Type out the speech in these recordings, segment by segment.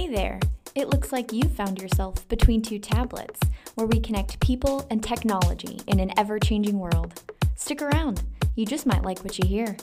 Hey there! It looks like you found yourself between two tablets, where we connect people and technology in an ever changing world. Stick around, you just might like what you hear.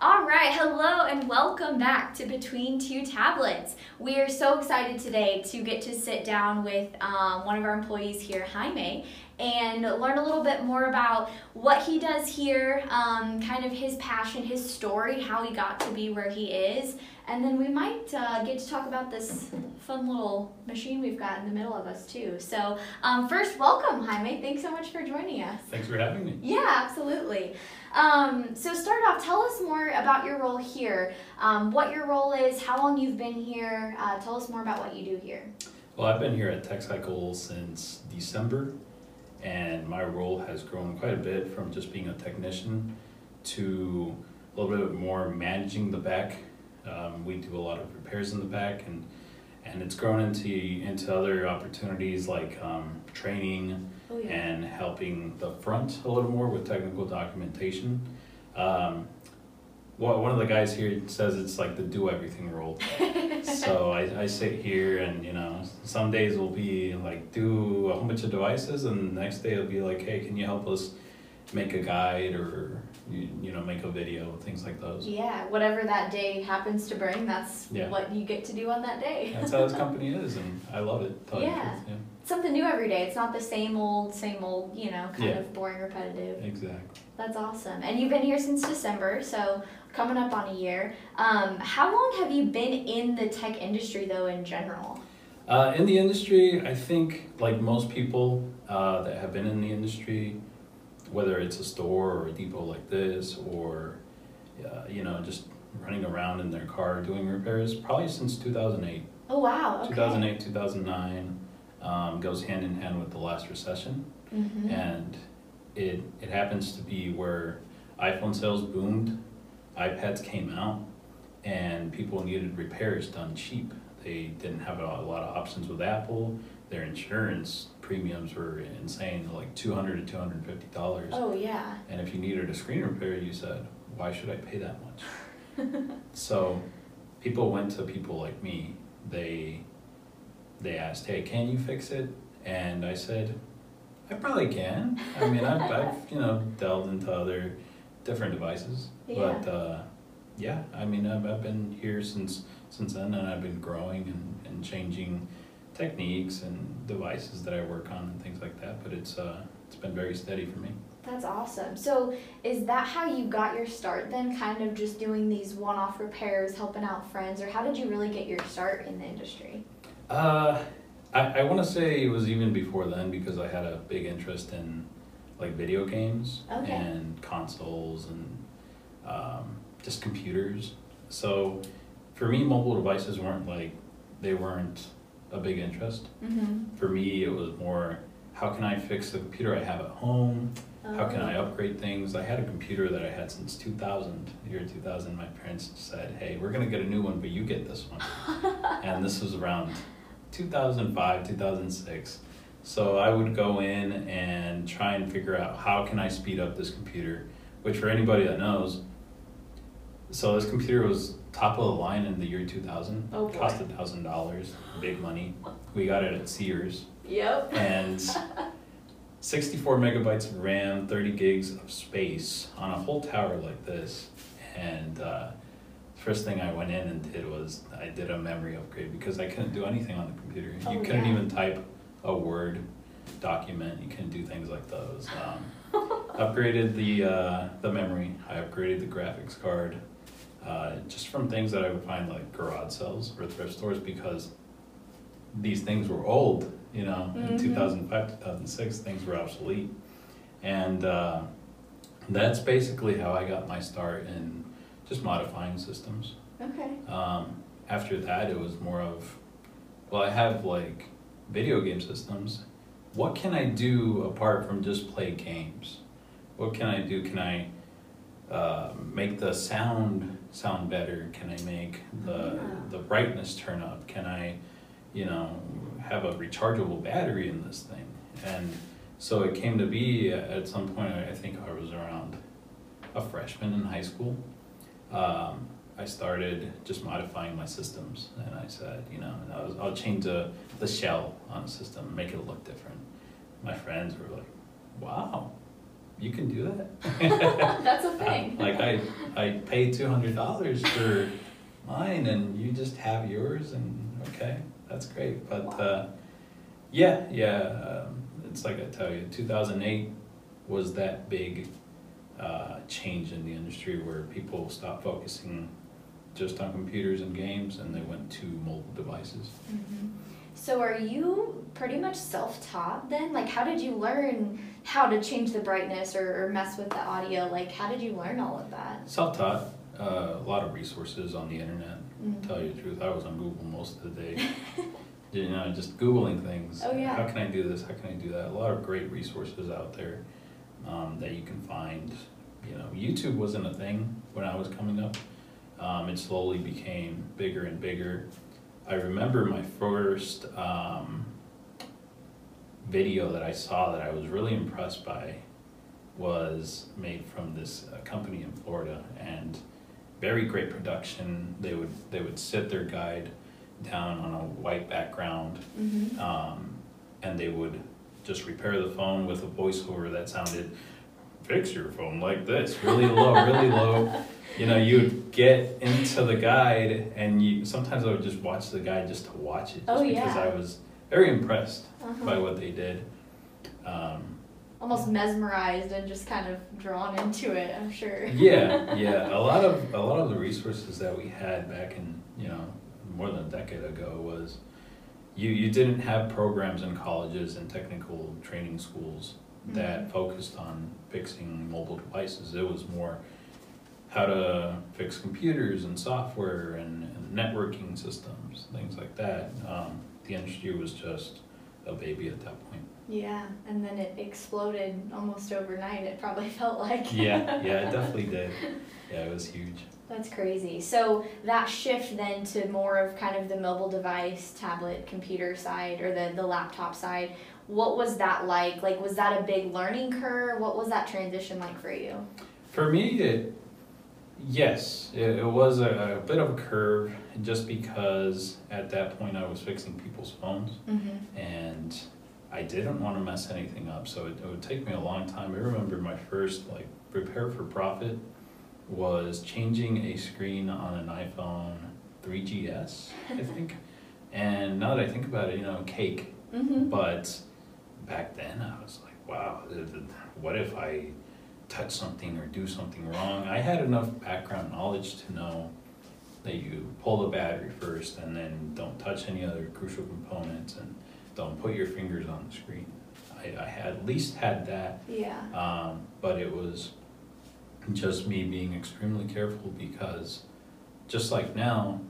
All right, hello and welcome back to Between Two Tablets. We are so excited today to get to sit down with um, one of our employees here, Jaime, and learn a little bit more about what he does here, um, kind of his passion, his story, how he got to be where he is, and then we might uh, get to talk about this fun little machine we've got in the middle of us too. So, um, first, welcome, Jaime. Thanks so much for joining us. Thanks for having me. Yeah, absolutely. Um, so start off, tell us more about your role here, um, what your role is, how long you've been here. Uh, tell us more about what you do here. Well, I've been here at Tech TechCycle since December, and my role has grown quite a bit from just being a technician to a little bit more managing the back. Um, we do a lot of repairs in the back, and and it's grown into into other opportunities like um, training Oh, yeah. and helping the front a little more with technical documentation. Um, well, one of the guys here says it's like the do everything role. so I, I sit here and you know some days will be like do a whole bunch of devices and the next day it'll be like hey can you help us make a guide or you, you know make a video things like those Yeah, whatever that day happens to bring, that's Yeah. what you get to do on that day. that's how this company is and I love it to tell you the Yeah. yeah Something new every day. It's not the same old, same old, you know, kind Yeah. of boring, repetitive. exactly That's awesome. And you've been here since December, so coming up on a year. Um, how long have you been in the tech industry, though, in general? Uh, in the industry, I think like most people uh, that have been in the industry, whether it's a store or a depot like this, or uh, you know just running around in their car doing repairs, probably since two thousand eight. Oh, wow. Okay. Two thousand eight, two thousand nine, um, goes hand in hand with the last recession, Mm-hmm. and it it happens to be where iPhone sales boomed, iPads came out, and people needed repairs done cheap. They didn't have a, lot of options with Apple. Their insurance premiums were insane, like two hundred to two hundred fifty dollars. Oh, yeah. And if you needed a screen repair, you said, "Why should I pay that much?" so, people went to people like me. They they asked, "Hey, can you fix it?" And I said, "I probably can. I mean, I've, I've you know delved into other different devices, but uh, yeah, I mean, I've, I've been here since since then, and I've been growing and, and changing techniques and devices that I work on and things like that. But it's uh, it's been very steady for me." That's awesome. So, is that how you got your start then? Kind of just doing these one off repairs, helping out friends, or how did you really get your start in the industry? Uh, I, I want to say it was even before then because I had a big interest in like video games Okay. and consoles and um, just computers. So for me, mobile devices weren't like they weren't a big interest. Mm-hmm. For me, it was more how can I fix the computer I have at home? How can Oh. I upgrade things? I had a computer that I had since 2000, year 2000. My parents said, "Hey, we're gonna get a new one, but you get this one." and this was around 2005 2006 so i would go in and try and figure out how can i speed up this computer which for anybody that knows so this computer was top of the line in the year 2000 Oh, boy. cost a thousand dollars big money. We got it at sears. Yep. and 64 megabytes of ram 30 gigs of space on a whole tower like this. And uh, first thing i went in and did was i did a memory upgrade because i couldn't do anything on the computer. You Oh, couldn't yeah. even type a word document. You couldn't do things like those. Um, upgraded the uh, the memory. I upgraded the graphics card uh, just from things that i would find like garage sales or thrift stores because these things were old you know in Mhm. 2005 2006 things were obsolete. And uh, that's basically how i got my start in just modifying systems. Okay. um, after that it was more of well i have like video game systems. What can i do apart from just play games? What can i do? Can i uh, make the sound sound better? Can i make the Yeah. the brightness turn up? Can i you know have a rechargeable battery in this thing? And So it came to be at some point, I think I was around a freshman in high school. Um, I started just modifying my systems, and I said, you know, I was, I'll change the, the shell on the system, make it look different. My friends were like, wow, you can do that? That's a thing. like I, I paid two hundred dollars for mine, and you just have yours, and okay, that's great. But uh, yeah, yeah, um, it's like I tell you, two thousand eight was that big uh, change in the industry where people stopped focusing just on computers and games, and they went to mobile devices. Mhm. So are you pretty much self-taught then? Like, how did you learn how to change the brightness or, or mess with the audio? Like, how did you learn all of that? Self-taught, uh, a lot of resources on the internet. Mhm. Tell you the truth, I was on Google most of the day. you know, just googling things. Oh, yeah. How can I do this? How can I do that? A lot of great resources out there um, that you can find. You know, YouTube wasn't a thing when I was coming up. Um, it slowly became bigger and bigger. I remember my first um, video that I saw that I was really impressed by was made from this uh, company in Florida and very great production. They would they would sit their guide down on a white background Mm-hmm. um, and they would just repair the phone with a voiceover that sounded fix your phone like this really low really low you know you'd get into the guide and you sometimes i would just watch the guide just to watch it just Oh, because yeah. i was very impressed Uh-huh. by what they did um, Almost mesmerized and just kind of drawn into it, I'm sure. yeah yeah a lot of a lot of the resources that we had back in you know more than a decade ago was you you didn't have programs in colleges and technical training schools that focused on fixing mobile devices. It was more how to fix computers and software and, and networking systems things like that. Um, the industry was just a baby at that point Yeah, and then it exploded almost overnight, it probably felt like. yeah yeah it definitely did yeah it was huge That's crazy. So that shift then to more of kind of the mobile device, tablet, computer side or the, the laptop side, what was that like? Like was that a big learning curve? What was that transition like for you? For me, it yes, it, it was a, a bit of a curve, just because at that point I was fixing people's phones, Mm-hmm. and I didn't want to mess anything up. So it, it would take me a long time. I remember my first like prepare for profit was changing a screen on an iPhone 3GS, I think. and now that I think about it, you know, cake. Mm-hmm. But back then, I was like, wow, th- th- what if I touch something or do something wrong? I had enough background knowledge to know that you pull the battery first and then don't touch any other crucial components and don't put your fingers on the screen. I, I had at least had that, Yeah. um, but it was just me being extremely careful because just like now,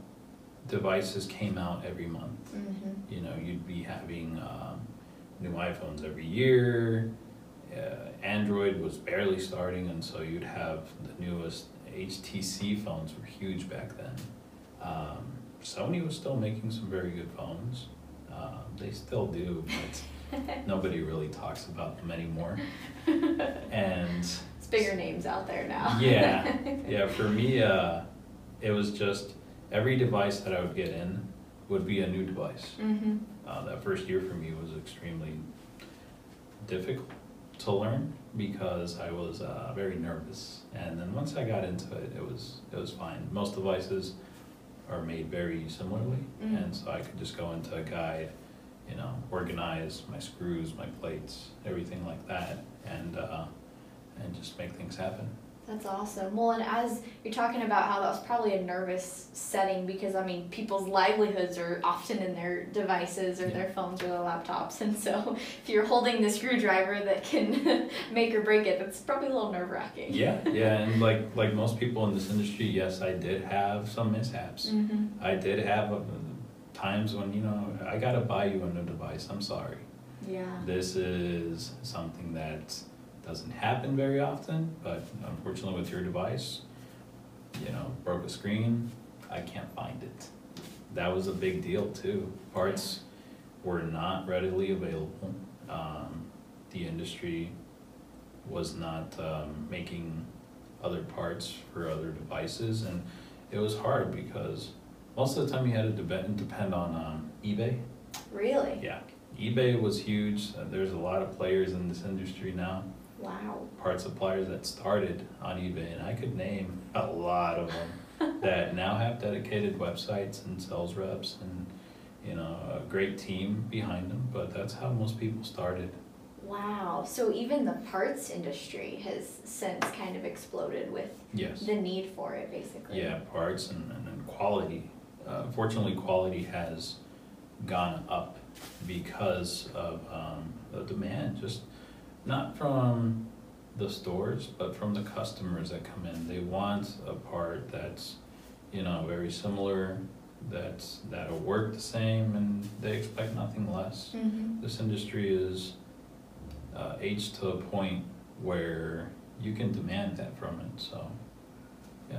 devices came out every month Mm-hmm. you know, you'd be having um, new iPhones every year. Uh, Android was barely starting, and so you'd have the newest HTC phones were huge back then. Um, Sony was still making some very good phones. Um, they still do, but nobody really talks about them anymore. And It's bigger names out there now. yeah, yeah. For me, uh, it was just every device that I would get in would be a new device. Mm-hmm. Uh, that first year for me was extremely difficult to learn because I was uh, very nervous. And then once I got into it, it was it was fine. Most devices are made very similarly, Mm. and so I could just go into a guide, you know, organize my screws, my plates, everything like that, and uh, and just make things happen. That's awesome. Well, and as you're talking about how that was probably a nervous setting because I mean, people's livelihoods are often in their devices or Yeah. their phones or their laptops, and so if you're holding the screwdriver that can make or break it, that's probably a little nerve wracking. Yeah, yeah, and like like most people in this industry, yes, I did have some mishaps. Mm-hmm. I did have uh, times when, you know, I gotta buy you a new device, I'm sorry. Yeah. This is something that doesn't happen very often, but unfortunately with your device, you know, broke a screen, I can't find it. That was a big deal too. Parts were not readily available. Um, the industry was not um, making other parts for other devices, and it was hard because most of the time you had to depend depend on um, eBay. Really? Yeah, eBay was huge. There's a lot of players in this industry now, Wow. part suppliers that started on eBay, and I could name a lot of them that now have dedicated websites and sales reps and you know a great team behind them. But that's how most people started. Wow. So even the parts industry has since kind of exploded with Yes. the need for it, basically. Yeah, parts and, and, and quality. Uh, fortunately, quality has gone up because of um, the demand, just not from the stores, but from the customers that come in. They want a part that's, you know, very similar, that's that'll work the same, and they expect nothing less. Mm-hmm. This industry is uh, aged to a point where you can demand that from it. So, yeah.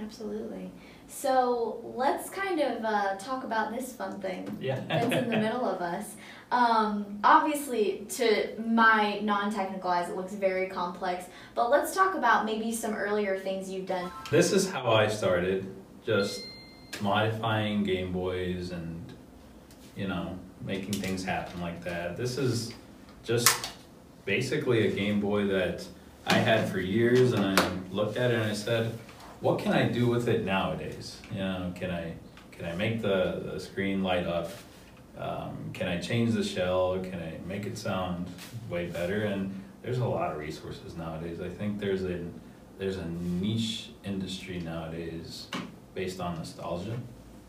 Absolutely. So let's kind of uh, talk about this fun thing Yeah. that's in the middle of us. Um, obviously, to my non-technical eyes, it looks very complex. But let's talk about maybe some earlier things you've done. This is how I started, just modifying Game Boys and, you know, making things happen like that. This is just basically a Game Boy that I had for years, and I looked at it and I said, "What can I do with it nowadays? You know, can I can I make the, the screen light up? Um, can I change the shell? Can I make it sound way better?" And there's a lot of resources nowadays. I think there's a there's a niche industry nowadays based on nostalgia.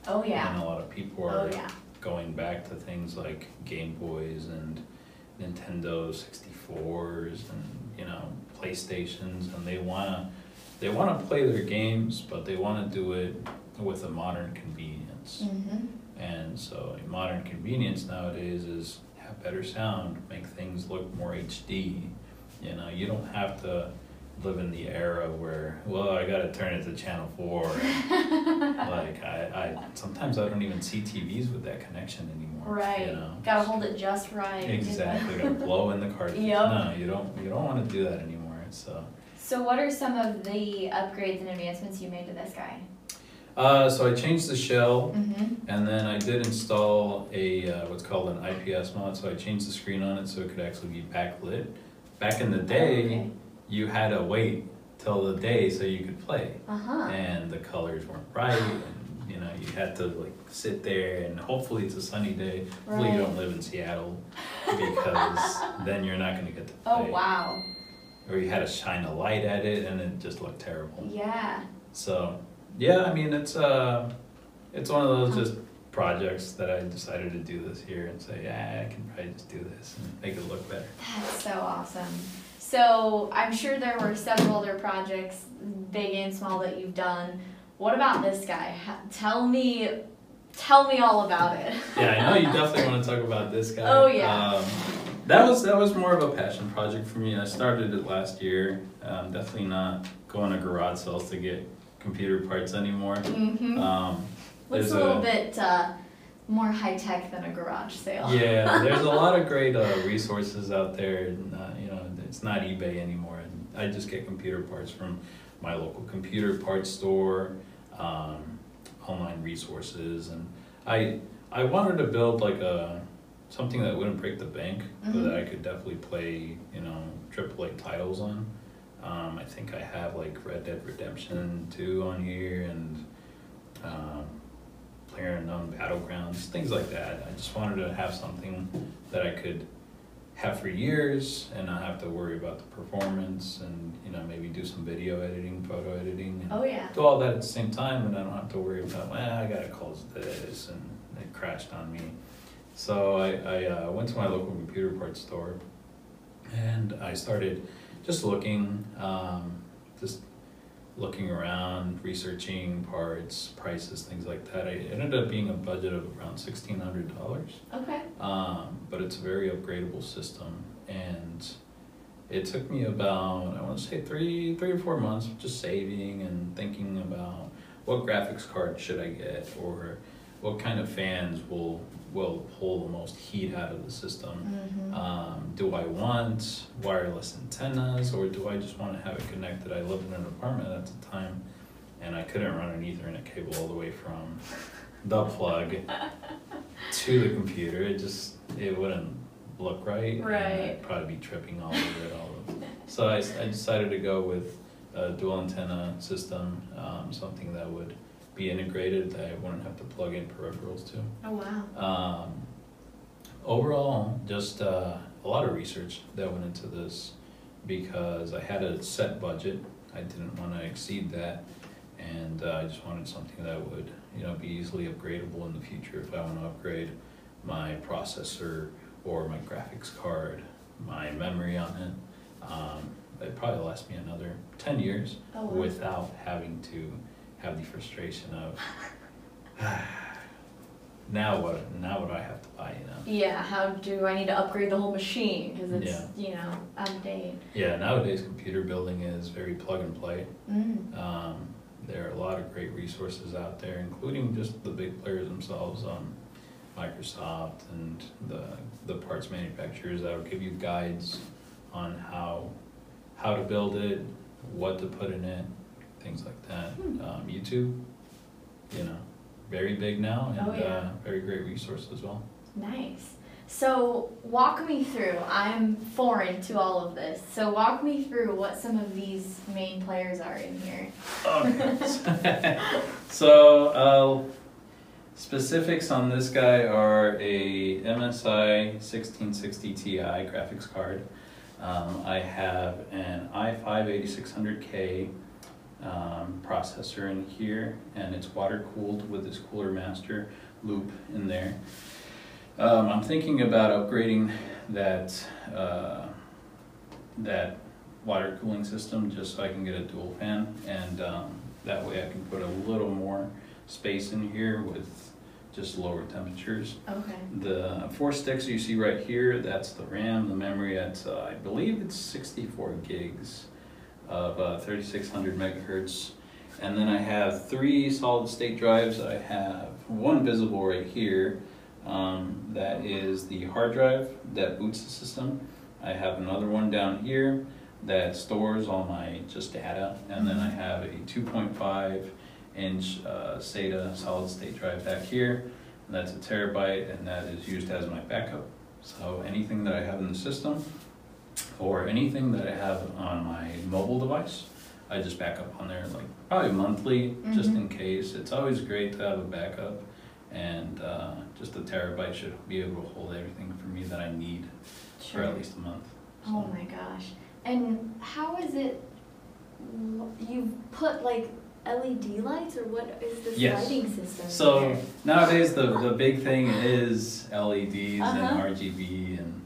Oh yeah. And a lot of people are Oh are yeah. going back to things like Game Boys and Nintendo 64s and, you know, PlayStations, and they wanna, they wanna play their games, but they wanna do it with a modern convenience. Mm-hmm. And so a modern convenience nowadays is have better sound, make things look more HD. You know, you don't have to live in the era where, well, I gotta turn it to channel four. like I, I sometimes I don't even see TVs with that connection anymore. Right. You know? Gotta hold it just right. Exactly. gotta blow in the cartridge. Yep. No, you don't you don't wanna do that anymore. So So, what are some of the upgrades and advancements you made to this guy? uh, so I changed the shell Mm-hmm. And then I did install a uh, what's called an IPS mod, so I changed the screen on it so it could actually be backlit. Back in the day, you had to wait till the day so you could play, Uh huh. and the colors weren't right, and you know you had to like sit there, and hopefully it's a sunny day. Hopefully you don't live in Seattle, because then you're not gonna get to play. Oh wow. Or you had to shine a light at it, and it just looked terrible. Yeah. So yeah, I mean it's uh it's one of those just projects that I decided to do this year and say, yeah, I can probably just do this and make it look better. That's so awesome. So I'm sure there were several other projects, big and small, that you've done. What about this guy? Tell me, tell me all about it. Yeah, I know you definitely want to talk about this guy. Oh, yeah. Um, that was that was more of a passion project for me. I started it last year. Um, definitely not going to garage sales to get computer parts anymore. Mm-hmm. Um, Looks a little a- bit uh, more high tech than a garage sale. Yeah, there's a lot of great uh, resources out there. And, uh, you know, it's not eBay anymore. I just get computer parts from my local computer parts store, um, online resources, and I I wanted to build like a something that wouldn't break the bank, but Mhm. that I could definitely play, you know, AAA titles on. Um, I think I have like Red Dead Redemption 2 on here and um, Player Unknown Battlegrounds, things like that. I just wanted to have something that I could have for years and not have to worry about the performance and, you know, maybe do some video editing, photo editing. And Oh yeah. do all that at the same time and I don't have to worry about, well, I gotta close this and it crashed on me. So I, I uh, went to my local computer parts store and I started just looking, um, just looking around, researching parts, prices, things like that. I it ended up being a budget of around sixteen hundred dollars. Okay. Um, but it's a very upgradable system and it took me about I want to say three three or four months of just saving and thinking about what graphics card should I get or what kind of fans will will pull the most heat out of the system. Mhm. Um, do I want wireless antennas or do I just want to have it connected? I lived in an apartment at the time and I couldn't run an Ethernet cable all the way from the plug to the computer. It just it wouldn't look right. and Right. I'd probably be tripping all over it all. Of so I, s- I decided to go with a dual antenna system, um, something that would be integrated that I wouldn't have to plug in peripherals to. Oh, wow. Um, overall, just uh, a lot of research that went into this because I had a set budget. I didn't want to exceed that, and uh, I just wanted something that would, you know, be easily upgradable in the future if I want to upgrade my processor or my graphics card, my memory on it. Um, it'd probably last me another ten years Oh, wow. without having to have the frustration of now what now what do I have to buy, you know? Yeah, how do I need to upgrade the whole machine? Because it's, you know, out of date. Yeah, nowadays computer building is very plug and play. Mm. Um, there are a lot of great resources out there, including just the big players themselves, um, Microsoft and the, the parts manufacturers that will give you guides on how, how to build it, what to put in it, things like that. Hmm. Um, YouTube, you know, very big now Oh, and, yeah. uh, very great resource as well. Nice. So, walk me through. I'm foreign to all of this. So, walk me through what some of these main players are in here. Okay. so, uh, specifics on this guy are a MSI 1660 Ti graphics card. Um, I have an i5 8600K um, processor in here, and it's water cooled with this Cooler Master loop in there. Um, I'm thinking about upgrading that uh, that water cooling system just so I can get a dual fan and um, that way I can put a little more space in here with just lower temperatures. Okay. The four sticks you see right here, that's the RAM, the memory at, uh, I believe it's 64 gigs of uh, 3600 megahertz. And then I have three solid state drives. I have one visible right here. Um, that is the hard drive that boots the system. I have another one down here that stores all my just data. And then I have a 2.5 inch uh, SATA solid state drive back here. And that's a terabyte and that is used as my backup. So anything that I have in the system or anything that I have on my mobile device, I just back up on there like probably monthly, just Mhm. in case. It's always great to have a backup. And uh, just a terabyte should be able to hold everything for me that I need for at least a month. Oh my gosh. And how is it? You put like LED lights, or what is this Yes. lighting system? So nowadays the, the big thing is LEDs Uh-huh. and RGB and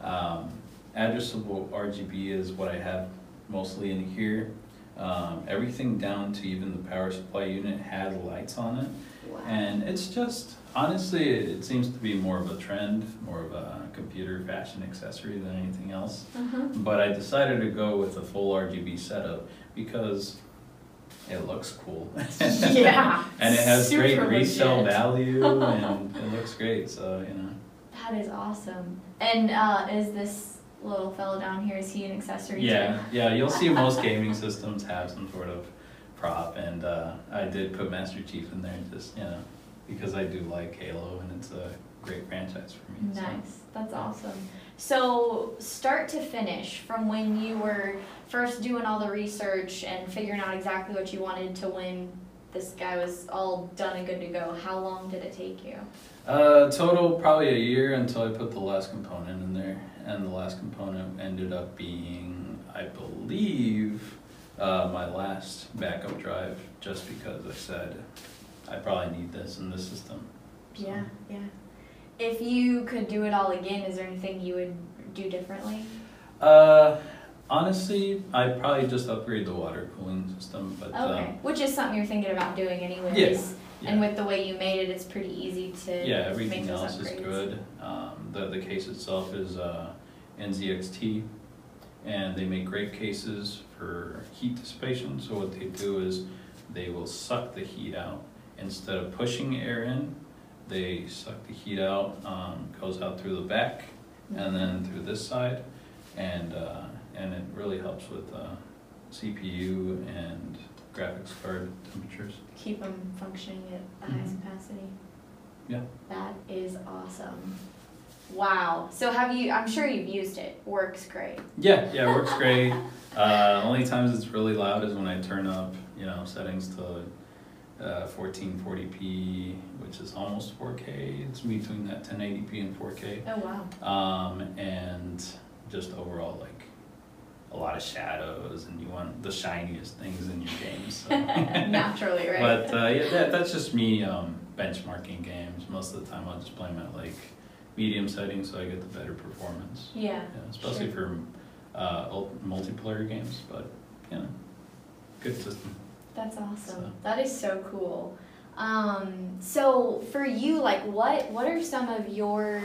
um, addressable RGB is what I have mostly in here. Um, everything down to even the power supply unit had lights on it. Wow. And it's just, honestly, it, it seems to be more of a trend, more of a computer fashion accessory than anything else. Uh-huh. But I decided to go with a full RGB setup because it looks cool. Yeah. and it has great resale legit. value and it looks great, so you know. That is awesome. And uh, is this little fellow down here? Is he an accessory? Yeah, yeah, you'll see most gaming systems have some sort of prop and uh, I did put Master Chief in there just, you know, because I do like Halo and it's a great franchise for me. so. Nice. That's awesome. So, start to finish, from when you were first doing all the research and figuring out exactly what you wanted to when this guy was all done and good to go, how long did it take you? Uh, total probably a year until I put the last component in there, and the last component ended up being, I believe, uh, my last backup drive, just because I said I probably need this in this system. So, Yeah, yeah. If you could do it all again, is there anything you would do differently? Uh, honestly, I'd probably just upgrade the water cooling system, but Okay, um, which is something you're thinking about doing anyways. Yeah, And with the way you made it, it's pretty easy to Yeah, make everything those else is upgrades. good. Um, the, the case itself is, uh, NZXT, and they make great cases for heat dissipation, so what they do is they will suck the heat out. Instead of pushing air in, they suck the heat out, um, goes out through the back and then through this side. And, uh, and it really helps with, uh, CPU and graphics card temperatures. Keep them functioning at the highest capacity. Yeah. That is awesome. Wow. So have you, I'm sure you've used it. Works great. Yeah, yeah, it works great. Uh, only times it's really loud is when I turn up, you know, settings to uh, 1440p, which is almost 4K. It's between that 1080p and 4K. Oh, wow. Um, and just overall, like a lot of shadows, and you want the shiniest things in your games. So. Naturally, right? But uh, yeah, that, that's just me um, benchmarking games. Most of the time, I'll just play them at like medium settings so I get the better performance. yeah. Yeah, especially for uh, multiplayer games, but you know, good system. That's awesome. So- That is so cool. Um, so for you, like, what what are some of your,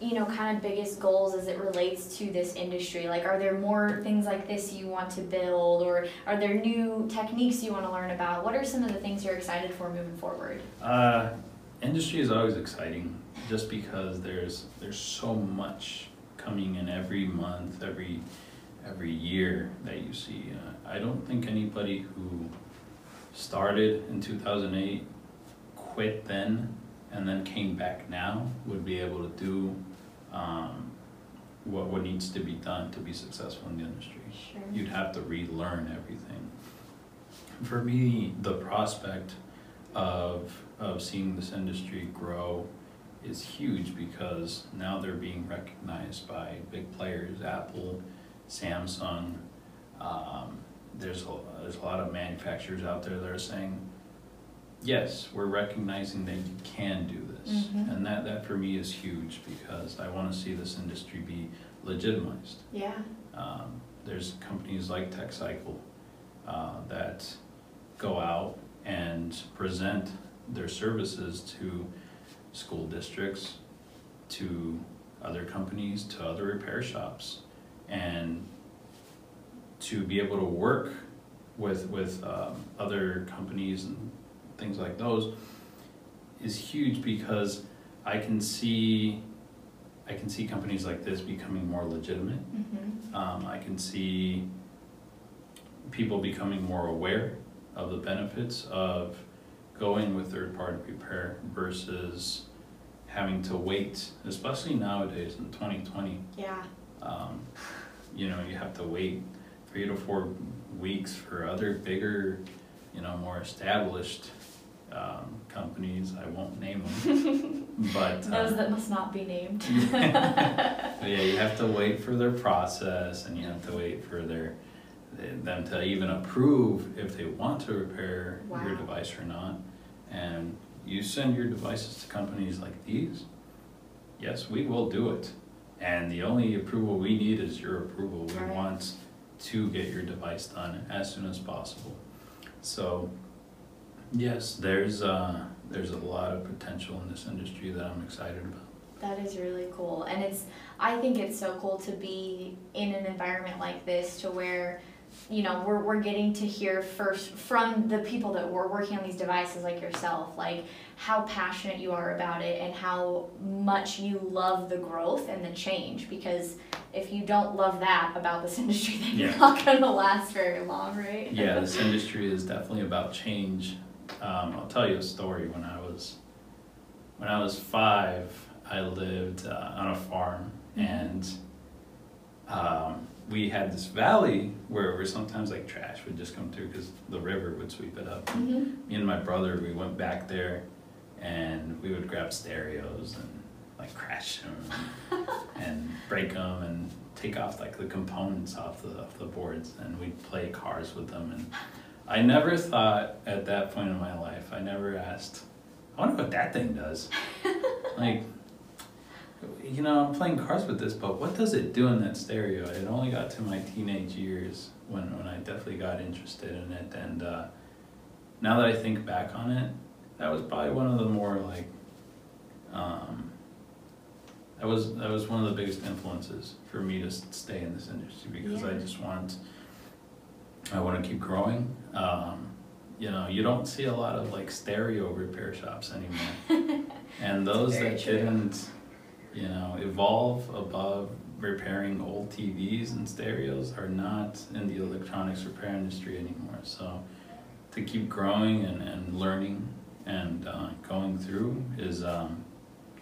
you know, kind of biggest goals as it relates to this industry? Like, are there more things like this you want to build, or are there new techniques you want to learn about? What are some of the things you're excited for moving forward? Uh, industry is always exciting, just because there's there's so much coming in every month, every every year that you see. Uh, I don't think anybody who started in 2008, quit then, and then came back now would be able to do um, what what needs to be done to be successful in the industry. Sure. You'd have to relearn everything. For me, the prospect of of seeing this industry grow is huge because now they're being recognized by big players, Apple, Samsung. Um, there's a, there's a lot of manufacturers out there that are saying, yes, we're recognizing that you can do this. Mhm. And that, that for me is huge because I want to see this industry be legitimized. Yeah. Um, there's companies like TechCycle uh, that go out and present their services to school districts, to other companies, to other repair shops, and to be able to work with with um, other companies and things like those is huge because I can see I can see companies like this becoming more legitimate. Mm-hmm. Um, I can see people becoming more aware of the benefits of going with third party repair versus having to wait, especially nowadays in 2020. Yeah. Um, you know, you have to wait three to four weeks for other bigger, you know, more established um, companies. I won't name them, but uh, Those that must not be named. Yeah, you have to wait for their process and you have to wait for their them to even approve if they want to repair your device or not. And you send your devices to companies like these, yes, we will do it. And the only approval we need is your approval. We Right. want to get your device done as soon as possible. So, yes, there's uh, there's a lot of potential in this industry that I'm excited about. That is really cool. And it's, I think it's so cool to be in an environment like this to where, you know, we're, we're getting to hear first from the people that were working on these devices like yourself, like how passionate you are about it and how much you love the growth and the change. Because if you don't love that about this industry, then Yeah. you're not going to last very long, right? Yeah, this industry is definitely about change. Um, I'll tell you a story. When I was when I was five, I lived uh, on a farm, Mhm. and um, we had this valley where, where sometimes like trash would just come through because the river would sweep it up. hmm Me and my brother, we went back there, and we would grab stereos and like crash them and break them and take off like the components off the off the boards, and we'd play cars with them. And I never thought at that point in my life, I never asked, I wonder what that thing does. like, you know, I'm playing cards with this, but what does it do in that stereo? It only got to my teenage years when, when I definitely got interested in it. And uh, now that I think back on it, that was probably one of the more like, um, that was that was one of the biggest influences for me to stay in this industry because I just want, I want to keep growing. Um, you know, you don't see a lot of like stereo repair shops anymore. and those that true. didn't, you know, evolve above repairing old TVs and stereos are not in the electronics repair industry anymore. So to keep growing and, and learning and uh, going through is um,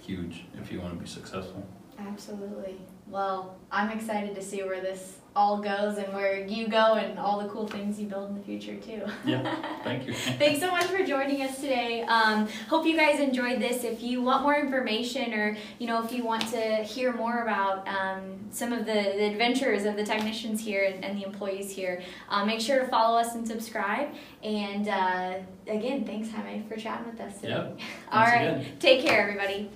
huge if you want to be successful. Absolutely. Well, I'm excited to see where this all goes and where you go and all the cool things you build in the future too. Yeah, thank you. Thanks so much for joining us today. Um, hope you guys enjoyed this. If you want more information or you know if you want to hear more about um, some of the, the adventures of the technicians here and, and the employees here, uh, make sure to follow us and subscribe. And uh, again, thanks Jaime for chatting with us today. Yep. All right, again. take care, everybody.